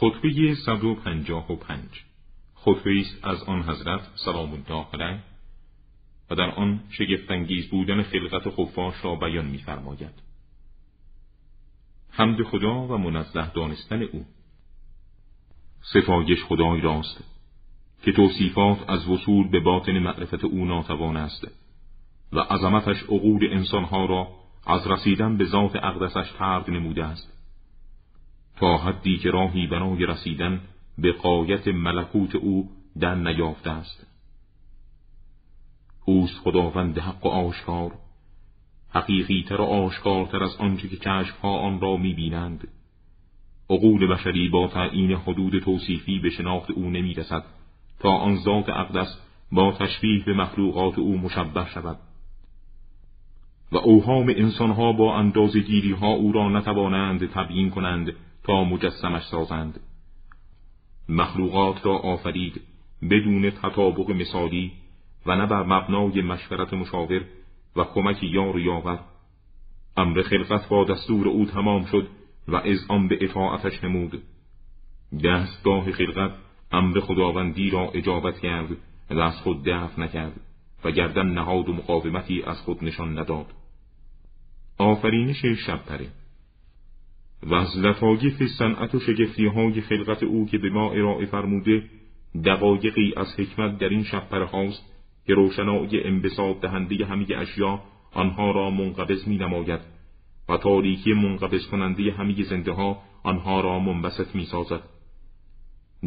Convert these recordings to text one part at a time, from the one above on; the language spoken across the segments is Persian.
خطبه 155 خطبه است از آن حضرت سلام الله علیه و در آن شگفتانگیز بودن خلقت خفاش را بیان می‌فرماید. حمد خدا و منزه دانستن او. ستایش خدای راست که توصیفات از وصول به باطن معرفت او ناتوان است و عظمتش عقول انسانها را از رسیدن به ذات اقدسش ترد نموده است. تا حدی که راهی برای رسیدن به قایت ملکوت او در نیافته است. اوست خداوند حق و آشکار حقیقی تر و آشکارتر از آنچه که کشفها آن را می‌بینند. عقول بشری با تعیین حدود توصیفی به شناخت او نمی‌رسد تا آن ذات اقدس با تشبیه به مخلوقات او مشبه شود. و اوهام انسانها با اندازگیری ها او را نتوانند تبیین کنند. تا مجسمش سازند. مخلوقات را آفرید بدون تطابق مثالی و نه بر مبنای مشورت مشاور و کمک یار یاور. امر خلقت با دستور او تمام شد و از آن به اطاعتش نمود. دستگاه خلقت امر خداوندی را اجابت کرد و از خود دفع نکرد و گردن نهاد و مقاومتی از خود نشان نداد. آفرینش شبپره. و از لطایف صنعت و شگفتی خلقت او که به ما ارائه فرموده دقایقی از حکمت در این شبپره هاست که روشنایی انبساط دهنده همه اشیا آنها را منقبض می نماید و تاریکی منقبض کننده همه زنده ها آنها را منبسط می سازد.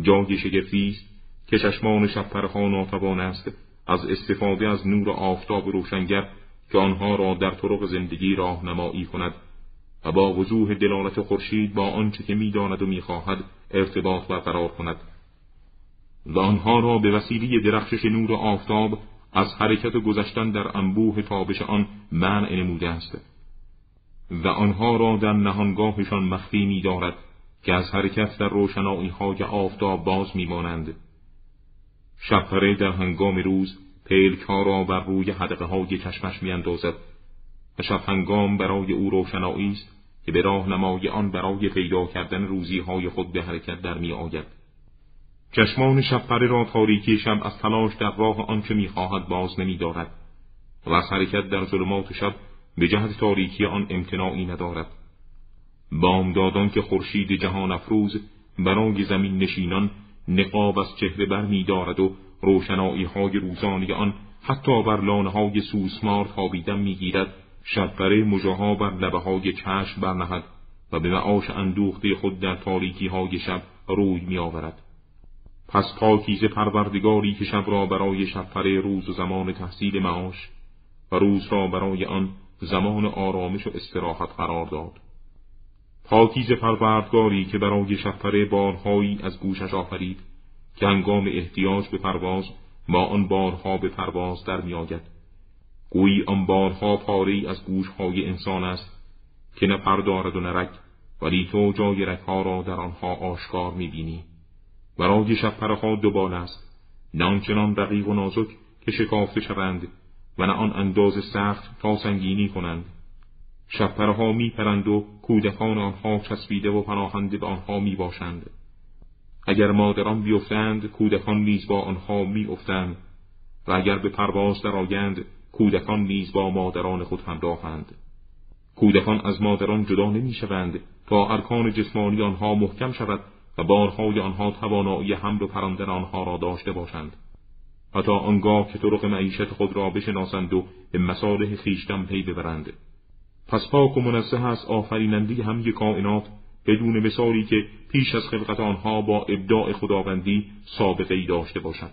جای شگفتی است که چشمان شبپرها ناتوان است از استفاده از نور آفتاب روشنگر که آنها را در طرق زندگی راهنمایی کند و با وضوح دلالت خورشید با آنچه که می‌داند و می‌خواهد ارتباط برقرار کند. و آنها را به وسیله درخشش نور آفتاب از حرکت گذشتن در انبوه تابش آن منع نموده است. و آنها را در نهانگاهشان مخفی می دارد که از حرکت در روشنایی های آفتاب باز می مانند. شبپره در هنگام روز پیلک ها را بر روی حدقه های چشمش می اندازد و شب هنگام برای او روشنایی است که به راهنمای آن برای پیدا کردن روزی های خود به حرکت در می آید. چشمان شبپره را تاریکی شب از تلاش در راه آنچه می‌خواهد باز نمی دارد و از حرکت در ظلمات شب به جهت تاریکی آن امتناعی ندارد بامدادان که خورشید جهان افروز برای زمین نشینان نقاب از چهره بر می دارد و روشنایی های روزانی آن حتی بر لانه های سوسمار تابیدن می گیرد شبپره مجاها بر لبه های چشم برنهد و به معاش اندوخته خود در تاریکی های شب روی می آورد. پس پاکیز پروردگاری که شب را برای شبپره روز و زمان تحصیل معاش و روز را برای آن زمان آرامش و استراحت قرار داد پاکیز پروردگاری که برای شبپره بارهایی از گوشش آفرید که هنگام احتیاج به پرواز با آن بارها به پرواز در میآید گویی آن بارها پاره از گوشهای انسان است که نه پر دارد و نرک ولی تو جای رکها را در آنها آشکار می‌بینی. برای شبپره ها دوبال است نه آنچنان دقیق و نازک که شکافته شوند و نه آن انداز سخت تا سنگینی کنند. شبپره ها می پرند و کودکان آنها چسبیده و پناهنده به آنها می باشند اگر مادران بیفتند کودکان نیز با آنها می افتند و اگر به پرواز درآیند کودکان نیز با مادران خود همراهند کودکان از مادران جدا نمی شوند تا ارکان جسمانی آنها محکم شود و بارهای آنها توانایی حمل و پراندن آنها را داشته باشند. تا آنگاه که طرق معیشت خود را بشناسند و به مصالح خیشتن پی ببرند. پس پاک و منزه است آفریننده همه کائنات بدون مثالی که پیش از خلقت آنها با ابداع خداوندی سابقه ای داشته باشد.